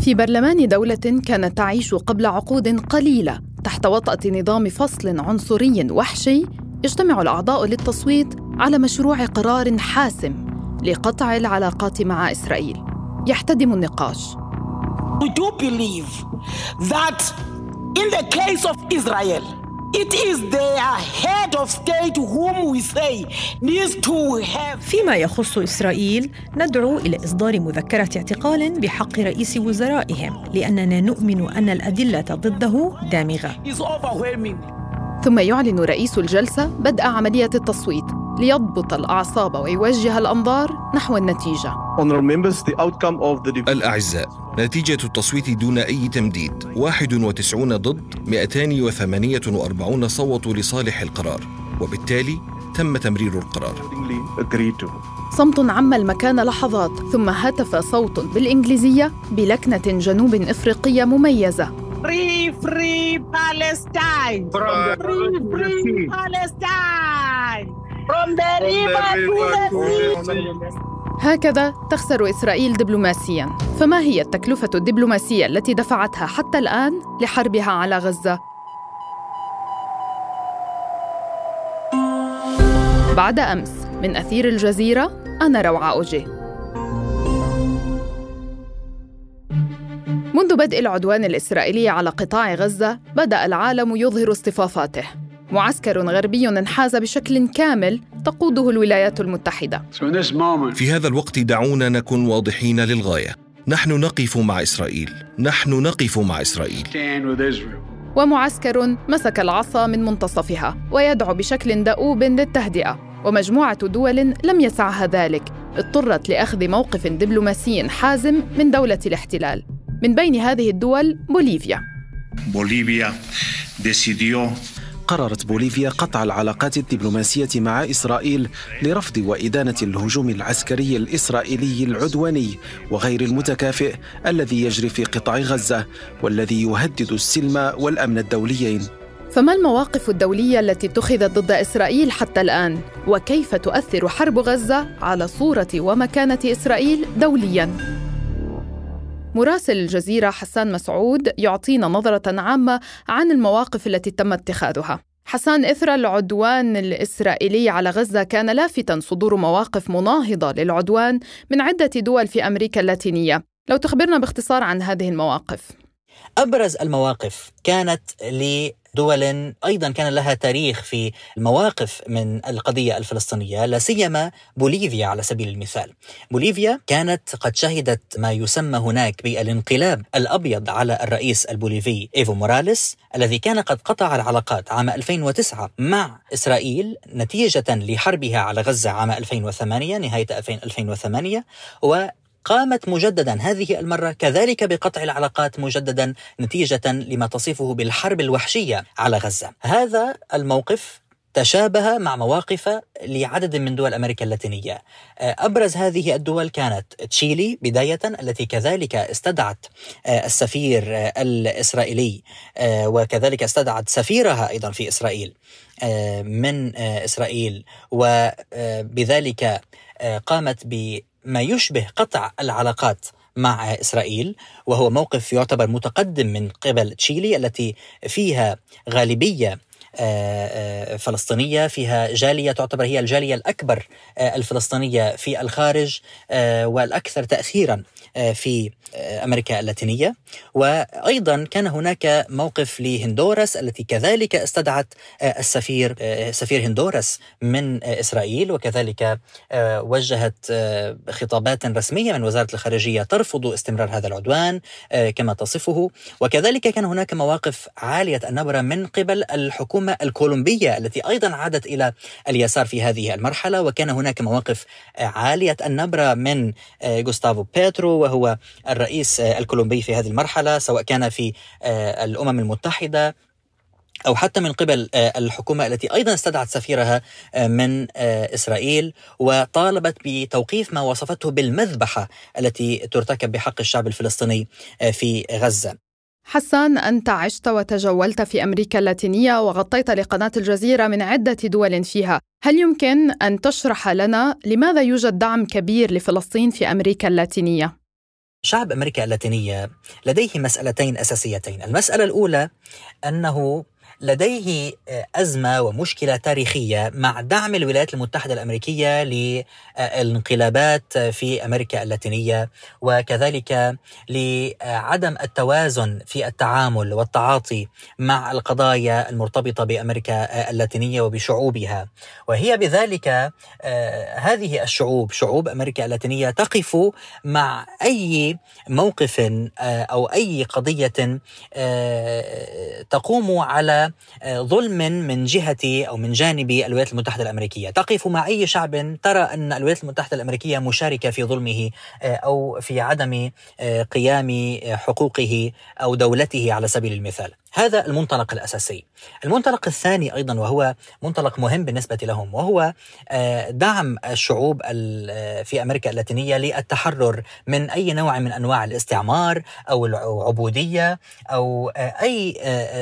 في برلمان دولة كانت تعيش قبل عقود قليلة تحت وطأة نظام فصل عنصري وحشي يجتمع الأعضاء للتصويت على مشروع قرار حاسم لقطع العلاقات مع إسرائيل. يحتدم النقاش. We do believe that in the case of Israel, It is their head of state whom we say needs to have. فيما يخص إسرائيل ندعو إلى إصدار مذكرة اعتقال بحق رئيس وزرائهم لأننا نؤمن أن الأدلة ضده دامغة. ثم يعلن رئيس الجلسة بدء عملية التصويت. ليضبط الأعصاب ويوجه الأنظار نحو النتيجة. الأعزاء نتيجة التصويت دون أي تمديد 91 ضد 248 صوتوا لصالح القرار وبالتالي تم تمرير القرار. صمت عم المكان لحظات ثم هتف صوت بالإنجليزية بلكنة جنوب إفريقية مميزة Free, free Palestine. Free, free Palestine. هكذا تخسر إسرائيل دبلوماسياً. فما هي التكلفة الدبلوماسية التي دفعتها حتى الآن لحربها على غزة؟ بعد أمس من أثير الجزيرة أنا روعة أوجي منذ بدء العدوان الإسرائيلي على قطاع غزة بدأ العالم يظهر اصطفافاته. معسكر غربي انحاز بشكل كامل تقوده الولايات المتحدة. So in this moment, في هذا الوقت دعونا نكن واضحين للغاية. نحن نقف مع إسرائيل. نحن نقف مع Israel. ومعسكر مسك العصا من منتصفها ويدعو بشكل دؤوب للتهدئة. ومجموعة دول لم يسعها ذلك اضطرت لأخذ موقف دبلوماسي حازم من دولة الاحتلال. من بين هذه الدول بوليفيا. Bolivia decidió قررت بوليفيا قطع العلاقات الدبلوماسية مع إسرائيل لرفض وإدانة الهجوم العسكري الإسرائيلي العدواني وغير المتكافئ الذي يجري في قطاع غزة والذي يهدد السلم والأمن الدوليين فما المواقف الدولية التي اتخذت ضد إسرائيل حتى الآن؟ وكيف تؤثر حرب غزة على صورة ومكانة إسرائيل دولياً؟ مراسل الجزيرة حسان مسعود يعطينا نظرة عامة عن المواقف التي تم اتخاذها. حسان إثر العدوان الإسرائيلي على غزة كان لافتا صدور مواقف مناهضة للعدوان من عدة دول في أمريكا اللاتينية. لو تخبرنا باختصار عن هذه المواقف. أبرز المواقف كانت لدول أيضا كان لها تاريخ في المواقف من القضية الفلسطينية لا سيما بوليفيا على سبيل المثال. بوليفيا كانت قد شهدت ما يسمى هناك بالانقلاب الأبيض على الرئيس البوليفي إيفو موراليس الذي كان قد قطع العلاقات عام 2009 مع إسرائيل نتيجة لحربها على غزة عام 2008 نهاية 2008 و قامت مجددا هذه المرة كذلك بقطع العلاقات مجددا نتيجة لما تصفه بالحرب الوحشية على غزة هذا الموقف تشابه مع مواقف لعدد من دول أمريكا اللاتينية. أبرز هذه الدول كانت تشيلي بداية التي كذلك استدعت السفير الإسرائيلي وكذلك استدعت سفيرها أيضا في إسرائيل من إسرائيل وبذلك قامت ب ما يشبه قطع العلاقات مع إسرائيل وهو موقف يعتبر متقدم من قبل تشيلي التي فيها غالبية فلسطينية فيها جالية تعتبر هي الجالية الأكبر الفلسطينية في الخارج والأكثر تاثيرا. في أمريكا اللاتينية. وأيضا كان هناك موقف لهندورس التي كذلك استدعت السفير سفير هندوراس من إسرائيل. وكذلك وجهت خطابات رسمية من وزارة الخارجية ترفض استمرار هذا العدوان كما تصفه. وكذلك كان هناك مواقف عالية النبرة من قبل الحكومة الكولومبية التي أيضا عادت إلى اليسار في هذه المرحلة. وكان هناك مواقف عالية النبرة من غوستافو بيترو وهو الرئيس الكولومبي في هذه المرحلة سواء كان في الأمم المتحدة أو حتى من قبل الحكومة التي أيضا استدعت سفيرها من إسرائيل وطالبت بتوقيف ما وصفته بالمذبحة التي ترتكب بحق الشعب الفلسطيني في غزة. حسان أنت عشت وتجولت في أمريكا اللاتينية وغطيت لقناة الجزيرة من عدة دول فيها هل يمكن أن تشرح لنا لماذا يوجد دعم كبير لفلسطين في أمريكا اللاتينية؟ شعب أمريكا اللاتينية لديه مسألتين أساسيتين، المسألة الأولى أنه لديه آه، أزمة ومشكلة تاريخية مع دعم الولايات المتحدة الأمريكية للانقلابات في أمريكا اللاتينية وكذلك لعدم التوازن في التعامل والتعاطي مع القضايا المرتبطة بأمريكا اللاتينية وبشعوبها. وهي بذلك آه، هذه الشعوب شعوب أمريكا اللاتينية تقف مع أي موقف آه، أو أي قضية تقوم على آه، ظلم من جهة أو من جانب الولايات المتحدة الأمريكية. تقف مع أي شعب ترى أن الولايات المتحدة الأمريكية مشاركة في ظلمه آه، أو في عدم آه، قيام حقوقه أو دولته على سبيل المثال. هذا المنطلق الأساسي. المنطلق الثاني أيضا وهو منطلق مهم بالنسبة لهم وهو دعم الشعوب في أمريكا اللاتينية للتحرر من أي نوع من أنواع الاستعمار أو العبودية أو أي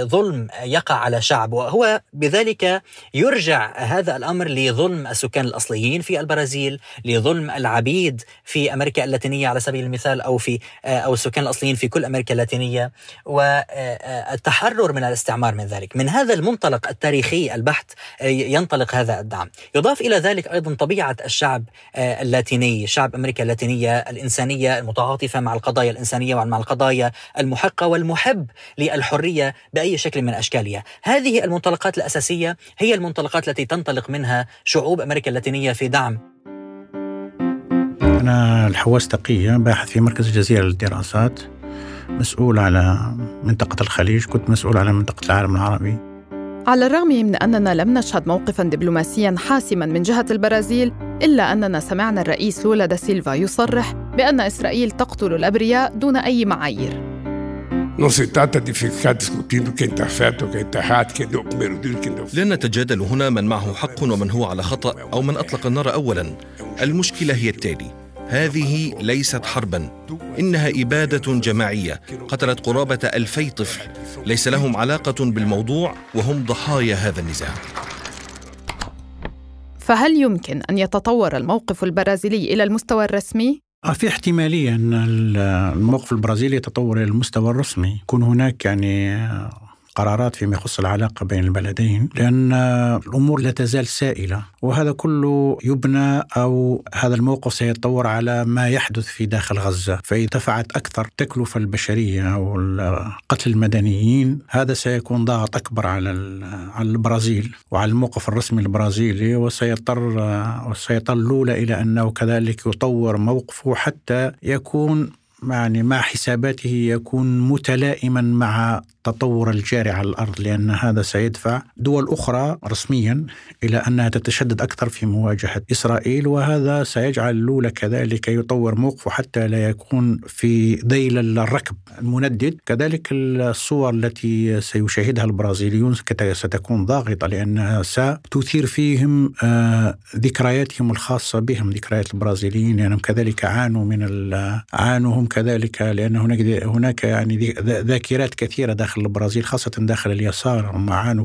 ظلم يقع على شعب وهو بذلك يرجع هذا الأمر لظلم السكان الأصليين في البرازيل، لظلم العبيد في أمريكا اللاتينية على سبيل المثال أو في أو السكان الأصليين في كل أمريكا اللاتينية والتحرر من الاستعمار من ذلك، من هذا المنطلق التاريخي البحت ينطلق هذا الدعم. يضاف إلى ذلك أيضا طبيعة الشعب اللاتيني، شعب أمريكا اللاتينية الإنسانية المتعاطفة مع القضايا الإنسانية ومع القضايا المحقة والمحب للحرية بأي شكل من أشكالها. هذه المنطلقات الأساسية هي المنطلقات التي تنطلق منها شعوب أمريكا اللاتينية في دعم أنا الحواس تقية باحث في مركز الجزيرة للدراسات مسؤول على منطقة الخليج كنت مسؤول على منطقة العالم العربي. على الرغم من أننا لم نشهد موقفا دبلوماسيا حاسما من جهة البرازيل إلا أننا سمعنا الرئيس لولا دا سيلفا يصرح بأن إسرائيل تقتل الأبرياء دون أي معايير. لا نتجادل هنا من معه حق ومن هو على خطأ أو من أطلق النار أولا. المشكلة هي التالي. هذه ليست حربا. إنها إبادة جماعية. قتلت قرابة ألفي طفل. ليس لهم علاقة بالموضوع وهم ضحايا هذا النزاع. فهل يمكن أن يتطور الموقف البرازيلي إلى المستوى الرسمي؟ في احتمالية أن الموقف البرازيلي يتطور إلى المستوى الرسمي. يكون هناك يعني قرارات فيما يخص العلاقة بين البلدين لأن الأمور لا تزال سائلة وهذا كله يبنى أو هذا الموقف سيتطور على ما يحدث في داخل غزة. فإذا دفعت أكثر التكلفة البشرية أو قتل المدنيين هذا سيكون ضغط أكبر على على البرازيل وعلى الموقف الرسمي البرازيلي وسيضطر وسيضطر لولا إلى أنه كذلك يطور موقفه حتى يكون يعني مع حساباته يكون متلائما مع التطور الجاري على الأرض لأن هذا سيدفع دول أخرى رسميا إلى أنها تتشدد أكثر في مواجهة إسرائيل وهذا سيجعل لولا كذلك يطور موقفه حتى لا يكون في ذيل الركب المندد. كذلك الصور التي سيشاهدها البرازيليون ستكون ضاغطة لأنها ستثير فيهم آه، ذكرياتهم الخاصة بهم ذكريات البرازيليين لأنهم يعني كذلك عانوا من عانوا هم كذلك لأن هناك هناك يعني ذاكرات كثيرة داخل داخل البرازيل خاصة داخل اليسار. هم عانوا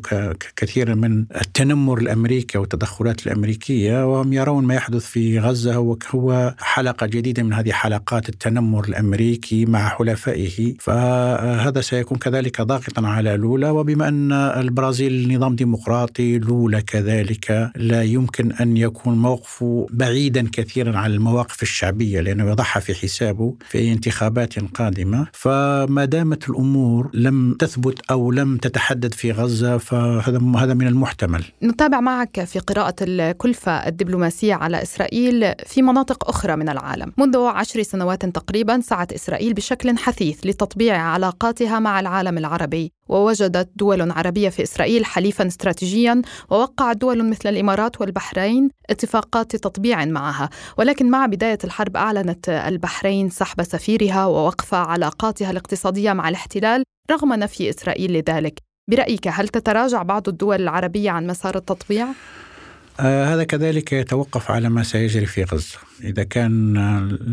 كثيرا من التنمر الأمريكي والتدخلات الأمريكية وهم يرون ما يحدث في غزة. هو حلقة جديدة من هذه حلقات التنمر الأمريكي مع حلفائه. فهذا سيكون كذلك ضاغطا على لولا. وبما أن البرازيل نظام ديمقراطي لولا كذلك لا يمكن أن يكون موقفه بعيدا كثيرا عن المواقف الشعبية لأنه يضعها في حسابه في انتخابات قادمة. فما دامت الأمور لم تثبت أو لم تتحدد في غزة فهذا هذا من المحتمل. نتابع معك في قراءة الكلفة الدبلوماسية على إسرائيل في مناطق أخرى من العالم. منذ عشر سنوات تقريبا سعت إسرائيل بشكل حثيث لتطبيع علاقاتها مع العالم العربي ووجدت دول عربية في إسرائيل حليفا استراتيجيا ووقعت دول مثل الإمارات والبحرين اتفاقات تطبيع معها ولكن مع بداية الحرب أعلنت البحرين سحب سفيرها ووقف علاقاتها الاقتصادية مع الاحتلال رغم نفي إسرائيل لذلك برأيك هل تتراجع بعض الدول العربية عن مسار التطبيع؟ آه هذا كذلك يتوقف على ما سيجري في غزة. إذا كان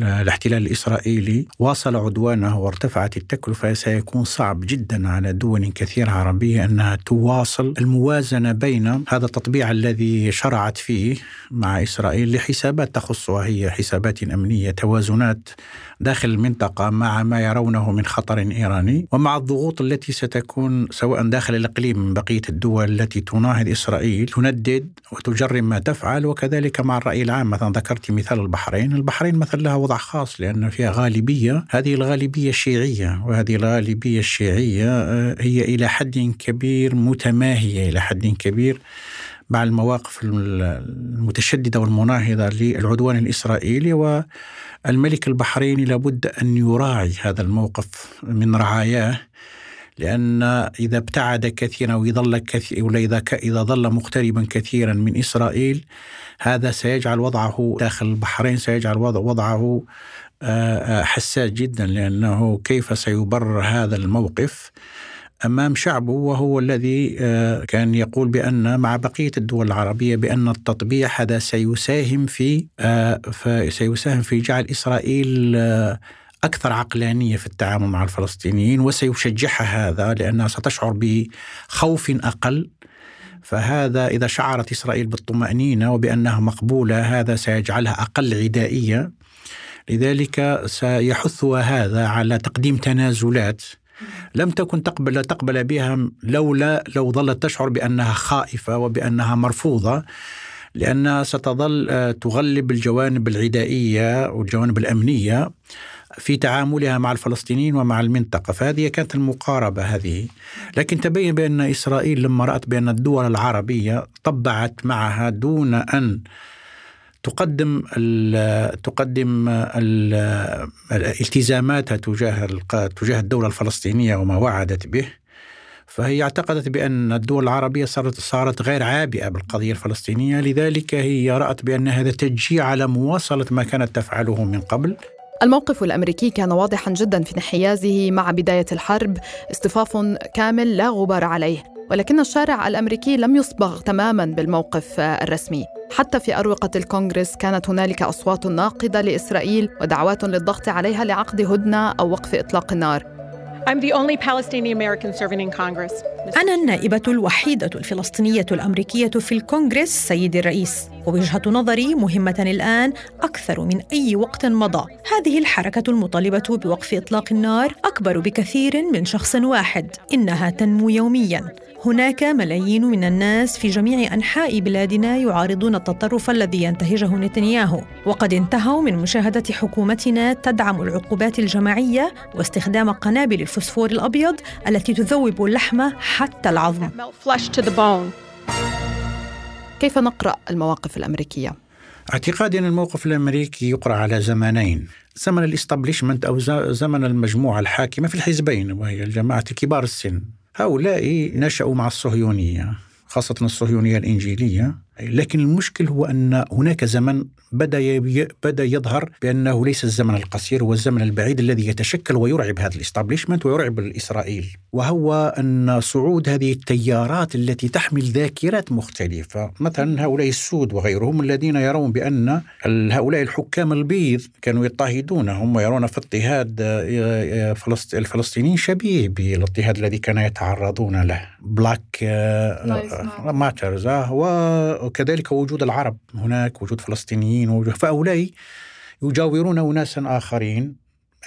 الاحتلال الإسرائيلي واصل عدوانه وارتفعت التكلفة سيكون صعب جدا على دول كثيرة عربية أنها تواصل الموازنة بين هذا التطبيع الذي شرعت فيه مع إسرائيل لحسابات تخصها هي حسابات أمنية توازنات داخل المنطقة مع ما يرونه من خطر إيراني ومع الضغوط التي ستكون سواء داخل الإقليم من بقية الدول التي تناهض إسرائيل تندد وتجرم ما تفعل وكذلك مع الرأي العام. مثلا ذكرت مثال البحرين. البحرين مثلا لها وضع خاص لأن فيها غالبية هذه الغالبية الشيعية وهذه الغالبية الشيعية آه، هي إلى حد كبير متماهية إلى حد كبير مع المواقف المتشددة والمناهضة للعدوان الإسرائيلي. والملك البحريني لابد أن يراعي هذا الموقف من رعاياه. لأن إذا ابتعد كثيرا ويظل كثير وإذا إذا ظل مقتربا كثيرا من إسرائيل هذا سيجعل وضعه داخل البحرين سيجعل وضعه آه، آه، حساس جدا لأنه كيف سيبرر هذا الموقف أمام شعبه وهو الذي آه، كان يقول بأن مع بقية الدول العربية بأن التطبيع هذا سيساهم في سيساهم في جعل إسرائيل أكثر عقلانية في التعامل مع الفلسطينيين وسيشجعها هذا لأنها ستشعر بخوف أقل. فهذا إذا شعرت إسرائيل بالطمأنينة وبأنها مقبولة هذا سيجعلها أقل عدائية. لذلك سيحثها هذا على تقديم تنازلات لم تكن تقبل تقبل بها لولا لو ظلت تشعر بأنها خائفة وبأنها مرفوضة لأنها ستظل آه، تغلب الجوانب العدائية والجوانب الأمنية. في تعاملها مع الفلسطينيين ومع المنطقة فهذه كانت المقاربة هذه. لكن تبين بأن إسرائيل لما رأت بأن الدول العربية طبعت معها دون أن تقدم ال تقدم ال التزاماتها تجاه تجاه الدولة الفلسطينية وما وعدت به. فهي اعتقدت بأن الدول العربية صارت صارت غير عابئة بالقضية الفلسطينية لذلك هي رأت بأن هذا تشجيع على مواصلة ما كانت تفعله من قبل. الموقف الأمريكي كان واضحا جدا في انحيازه مع بداية الحرب اصطفاف كامل لا غبار عليه ولكن الشارع الأمريكي لم يصبغ تماما بالموقف الرسمي. حتى في أروقة الكونغرس كانت هنالك أصوات ناقدة لإسرائيل ودعوات للضغط عليها لعقد هدنة أو وقف إطلاق النار. أنا النائبة الوحيدة الفلسطينية الأمريكية في الكونغرس سيدي الرئيس. ووجهة نظري مهمة الآن أكثر من أي وقت مضى. هذه الحركة المطالبة بوقف إطلاق النار أكبر بكثير من شخص واحد. إنها تنمو يومياً. هناك ملايين من الناس في جميع أنحاء بلادنا يعارضون التطرف الذي ينتهجه نتنياهو. وقد انتهوا من مشاهدة حكومتنا تدعم العقوبات الجماعية واستخدام قنابل الفوسفور الأبيض التي تذوب اللحم حتى العظم. كيف نقرأ المواقف الأمريكية؟ اعتقادي أن الموقف الأمريكي يقرأ على زمانين. زمن ال establishment أو زمن المجموعة الحاكمة في الحزبين وهي الجماعة كبار السن. هؤلاء نشأوا مع الصهيونية خاصة الصهيونية الإنجيلية. لكن المشكل هو أن هناك زمن بدأ بدأ يظهر بأنه ليس الزمن القصير هو الزمن البعيد الذي يتشكل ويرعب هذا ال establishment ويرعب الإسرائيل. وهو أن صعود هذه التيارات التي تحمل ذاكرات مختلفة. مثلا هؤلاء السود وغيرهم الذين يرون بأن هؤلاء الحكام البيض كانوا يضطهدونهم ويرون في اضطهاد آه، آه، الفلسطينيين شبيه بالاضطهاد الذي كانوا يتعرضون له. Black matters وكذلك وجود العرب هناك وجود فلسطينيين وجود فهؤلاء يجاورون أناسا آخرين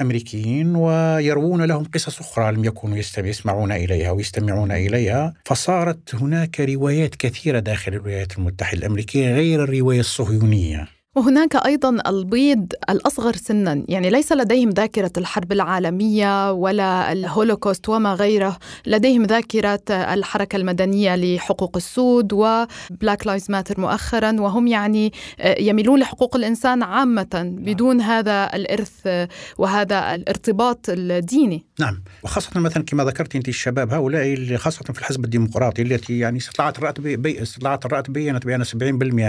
أمريكيين ويروون لهم قصص أخرى لم يكونوا يسمعون إليها ويستمعون إليها. فصارت هناك روايات كثيرة داخل الولايات المتحدة الأمريكية غير الرواية الصهيونية. وهناك أيضا البيض الأصغر سنا يعني ليس لديهم ذاكرة الحرب العالمية ولا الهولوكوست وما غيره لديهم ذاكرة الحركة المدنية لحقوق السود و Black Lives Matter مؤخرا وهم يعني يميلون لحقوق الإنسان عامة بدون هذا الإرث وهذا الارتباط الديني. نعم. وخاصة مثلا كما ذكرت أنت الشباب هؤلاء خاصة في الحزب الديمقراطي التي يعني استطلاعات الرأي استطلاعات الرأي بينت بأن 70%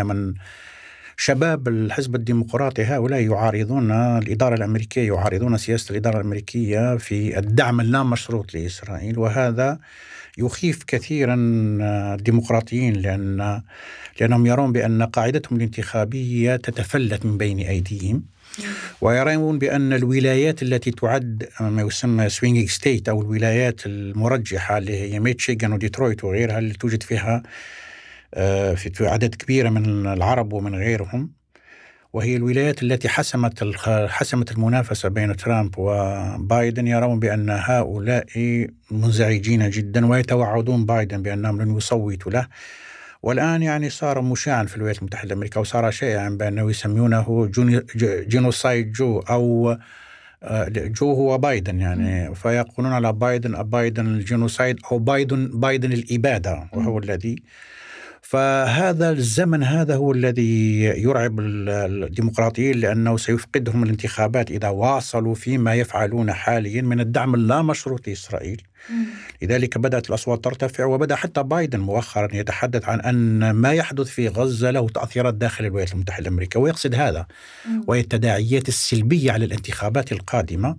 من شباب الحزب الديمقراطي هؤلاء يعارضون الإدارة الأمريكية يعارضون سياسة الإدارة الأمريكية في الدعم اللامشروط لإسرائيل وهذا يخيف كثيرا الديمقراطيين لأن لأنهم يرون بأن قاعدتهم الانتخابية تتفلت من بين أيديهم ويرون بأن الولايات التي تعد ما يسمى swing state أو الولايات المرجحة اللي هي ميتشيغان وديترويت وغيرها اللي توجد فيها في عدد كبير من العرب ومن غيرهم. وهي الولايات التي حسمت حسمت المنافسة بين ترامب وبايدن يرون بأن هؤلاء منزعجين جدا ويتوعدون بايدن بأنهم لن يصوتوا له. والآن يعني صار مشاعا في الولايات المتحدة الأمريكية وصار شائعا بأنه يسمونه genocide Joe أو آه، جو هو بايدن يعني. فيقولون على بايدن بايدن ال genocide أو بايدن بايدن الإبادة وهو الذي فهذا الزمن هذا هو الذي يرعب الديمقراطيين لأنه سيفقدهم الانتخابات إذا واصلوا فيما يفعلون حاليا من الدعم اللامشروط لإسرائيل. لذلك بدأت الأصوات ترتفع وبدأ حتى بايدن مؤخرا يتحدث عن أن ما يحدث في غزة له تأثيرات داخل الولايات المتحدة الأمريكية ويقصد هذا وهي التداعيات السلبية على الانتخابات القادمة.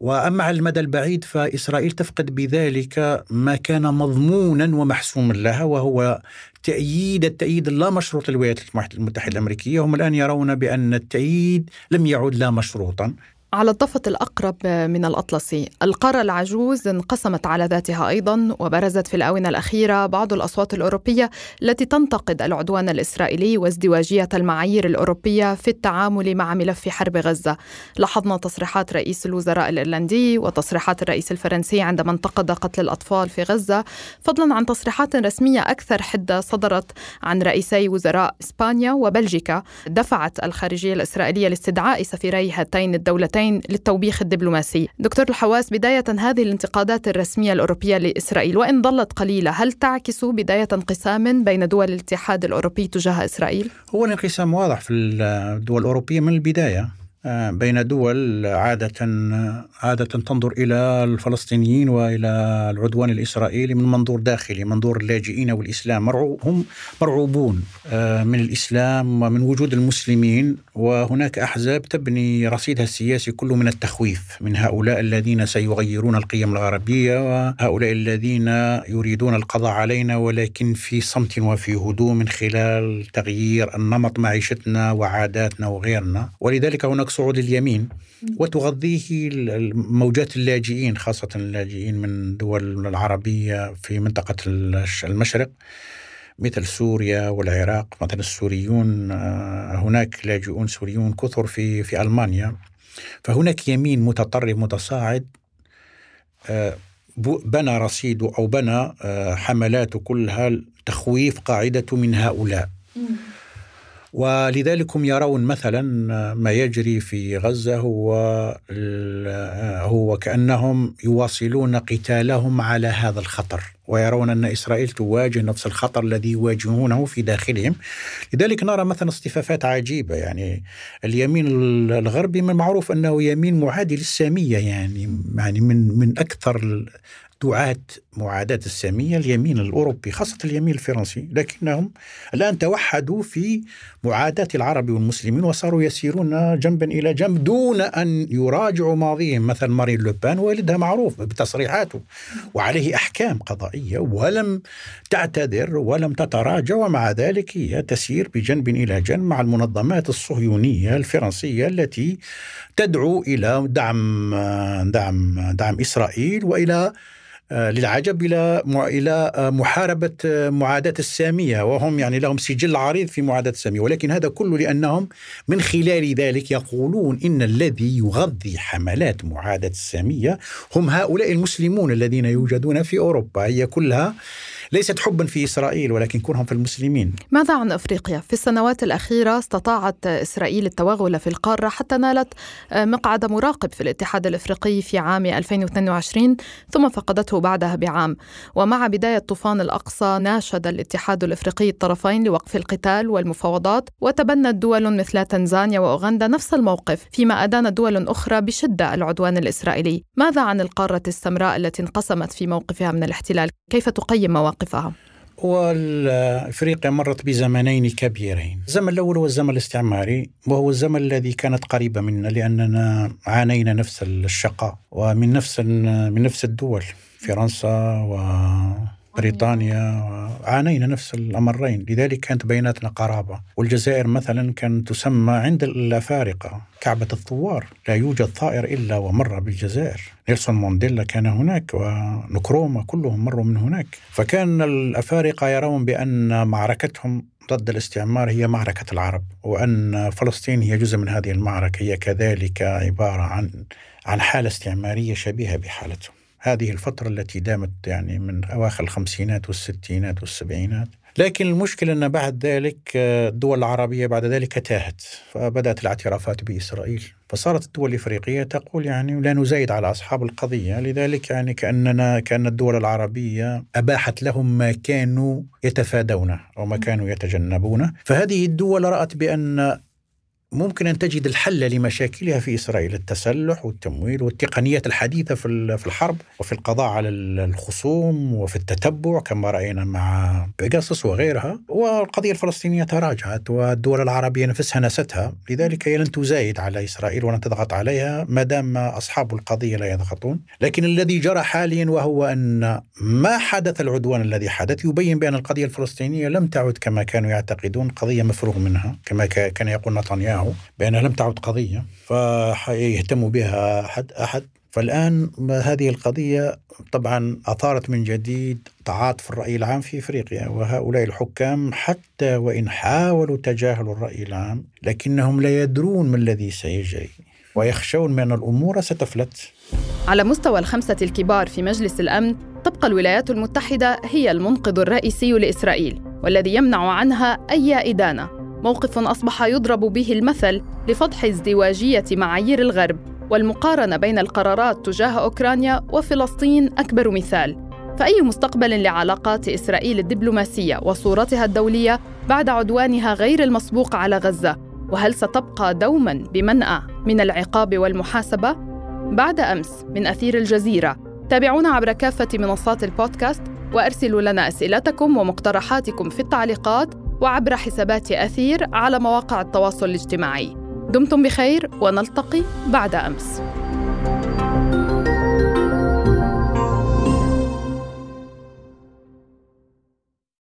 وأما على المدى البعيد فإسرائيل تفقد بذلك ما كان مضمونا ومحسوما لها وهو تأييد التأييد اللامشروط للولايات المتحدة الأمريكية هم الآن يرون بأن التأييد لم يعد لا مشروطا. على الضفة الأقرب من الأطلسي القارة العجوز انقسمت على ذاتها أيضا وبرزت في الآونة الأخيرة بعض الأصوات الأوروبية التي تنتقد العدوان الإسرائيلي وازدواجية المعايير الأوروبية في التعامل مع ملف حرب غزة. لاحظنا تصريحات رئيس الوزراء الإيرلندي وتصريحات الرئيس الفرنسي عندما انتقد قتل الأطفال في غزة. فضلا عن تصريحات رسمية أكثر حدة صدرت عن رئيسي وزراء إسبانيا وبلجيكا. دفعت الخارجية الإسرائيلية لاستدعاء سفيري هاتين الدولتين الجهتين للتوبيخ الدبلوماسي دكتور الحواس بداية هذه الانتقادات الرسمية الأوروبية لإسرائيل وإن ظلت قليلة هل تعكس بداية انقسام بين دول الاتحاد الأوروبي تجاه إسرائيل؟ هو الانقسام واضح في الدول الأوروبية من البداية بين دول عادة عادة تنظر إلى الفلسطينيين وإلى العدوان الإسرائيلي من منظور داخلي منظور اللاجئين والإسلام. هم مرعوبون آه، من الإسلام ومن وجود المسلمين وهناك أحزاب تبني رصيدها السياسي كله من التخويف من هؤلاء الذين سيغيرون القيم الغربية وهؤلاء الذين يريدون القضاء علينا ولكن في صمت وفي هدوء من خلال تغيير النمط معيشتنا وعاداتنا وغيرنا. ولذلك هناك صعود اليمين وتغذيه موجات اللاجئين خاصة اللاجئين من دول العربية في منطقة المشرق مثل سوريا والعراق. مثلا السوريون آه، هناك لاجئون سوريون كثر في في ألمانيا. فهناك يمين متطرف متصاعد آه، بنى رصيده أو بنى آه، حملاته كلها تخويف قاعدته من هؤلاء. ولذلك هم يرون مثلا ما يجري في غزة هو هو كأنهم يواصلون قتالهم على هذا الخطر. ويرون أن إسرائيل تواجه نفس الخطر الذي يواجهونه في داخلهم. لذلك نرى مثلا اصطفافات عجيبة. يعني اليمين الغربي من معروف أنه يمين معادي للسامية يعني يعني من من أكثر دعاة معاداة السامية اليمين الأوروبي خاصة اليمين الفرنسي. لكنهم الآن توحدوا في معاداة العرب والمسلمين وصاروا يسيرون جنبا إلى جنب دون أن يراجعوا ماضيهم. مثل مارين لوبان والدها معروف بتصريحاته وعليه أحكام قضائية. ولم تعتذر ولم تتراجع ومع ذلك هي تسير بجنب إلى جنب مع المنظمات الصهيونية الفرنسية التي تدعو إلى دعم دعم دعم إسرائيل وإلى للعجب إلى إلى آه، محاربة آه، معاداة السامية وهم يعني لهم سجل عريض في معاداة السامية. ولكن هذا كله لأنهم من خلال ذلك يقولون إن الذي يغذي حملات معاداة السامية هم هؤلاء المسلمون الذين يوجدون في أوروبا. هي كلها ليست حبا في إسرائيل ولكن كرها في المسلمين ماذا عن أفريقيا؟ في السنوات الأخيرة استطاعت إسرائيل التوغل في القارة حتى نالت آه، مقعد مراقب في الاتحاد الإفريقي في عام 2022 ثم فقدته بعدها بعام ومع بداية طوفان الأقصى ناشد الاتحاد الإفريقي الطرفين لوقف القتال والمفاوضات وتبنت دول مثل تنزانيا وأوغندا نفس الموقف فيما أدان دول أخرى بشدة العدوان الإسرائيلي ماذا عن القارة السمراء التي انقسمت في موقفها من الاحتلال؟ كيف تقيم مواقف موقفها؟ وافريقيا مرت بزمنين كبيرين، الزمن الأول هو الزمن الاستعماري وهو الزمن الذي كانت قريبة منا لأننا عانينا نفس الشقاء ومن نفس من نفس الدول فرنسا و بريطانيا عانينا نفس الأمرين. لذلك كانت بيناتنا قرابة. والجزائر مثلا كانت تسمى عند الأفارقة كعبة الثوار. لا يوجد ثائر إلا ومر بالجزائر. نيلسون مونديلا كان هناك ونكروما كلهم مروا من هناك. فكان الأفارقة يرون بأن معركتهم ضد الاستعمار هي معركة العرب وأن فلسطين هي جزء من هذه المعركة. هي كذلك عبارة عن عن حالة استعمارية شبيهة بحالتهم. هذه الفترة التي دامت يعني من أواخر الخمسينات والستينات والسبعينات. لكن المشكلة أن بعد ذلك الدول العربية بعد ذلك تاهت فبدأت الاعترافات بإسرائيل. فصارت الدول الإفريقية تقول يعني لا نزايد على أصحاب القضية. لذلك يعني كأننا كأن الدول العربية أباحت لهم ما كانوا يتفادونه أو ما كانوا يتجنبونه فهذه الدول رأت بأن ممكن أن تجد الحل لمشاكلها في إسرائيل التسلح والتمويل والتقنيات الحديثة في الحرب وفي القضاء على الخصوم وفي التتبع كما رأينا مع بيجاسوس وغيرها. والقضية الفلسطينية تراجعت والدول العربية نفسها نستها. لذلك هي لن تزايد على إسرائيل ولن تضغط عليها ما دام أصحاب القضية لا يضغطون. لكن الذي جرى حاليا وهو أن ما حدث العدوان الذي حدث يبين بأن القضية الفلسطينية لم تعد كما كانوا يعتقدون قضية مفروغ منها كما كان يقول نتنياهو. نتنياهو بأنها لم تعد قضية فيهتم بها أحد أحد. فالآن هذه القضية طبعا أثارت من جديد تعاطف الرأي العام في إفريقيا وهؤلاء الحكام حتى وإن حاولوا تجاهل الرأي العام لكنهم لا يدرون ما الذي سيجري ويخشون من الأمور ستفلت. على مستوى الخمسة الكبار في مجلس الأمن تبقى الولايات المتحدة هي المنقذ الرئيسي لإسرائيل والذي يمنع عنها أي إدانة. موقف أصبح يضرب به المثل لفضح ازدواجية معايير الغرب والمقارنة بين القرارات تجاه أوكرانيا وفلسطين أكبر مثال. فأي مستقبل لعلاقات إسرائيل الدبلوماسية وصورتها الدولية بعد عدوانها غير المسبوق على غزة؟ وهل ستبقى دوما بمنأى من العقاب والمحاسبة؟ بعد أمس من أثير الجزيرة. تابعونا عبر كافة منصات البودكاست وأرسلوا لنا أسئلتكم ومقترحاتكم في التعليقات وعبر حسابات أثير على مواقع التواصل الاجتماعي. دمتم بخير ونلتقي بعد أمس.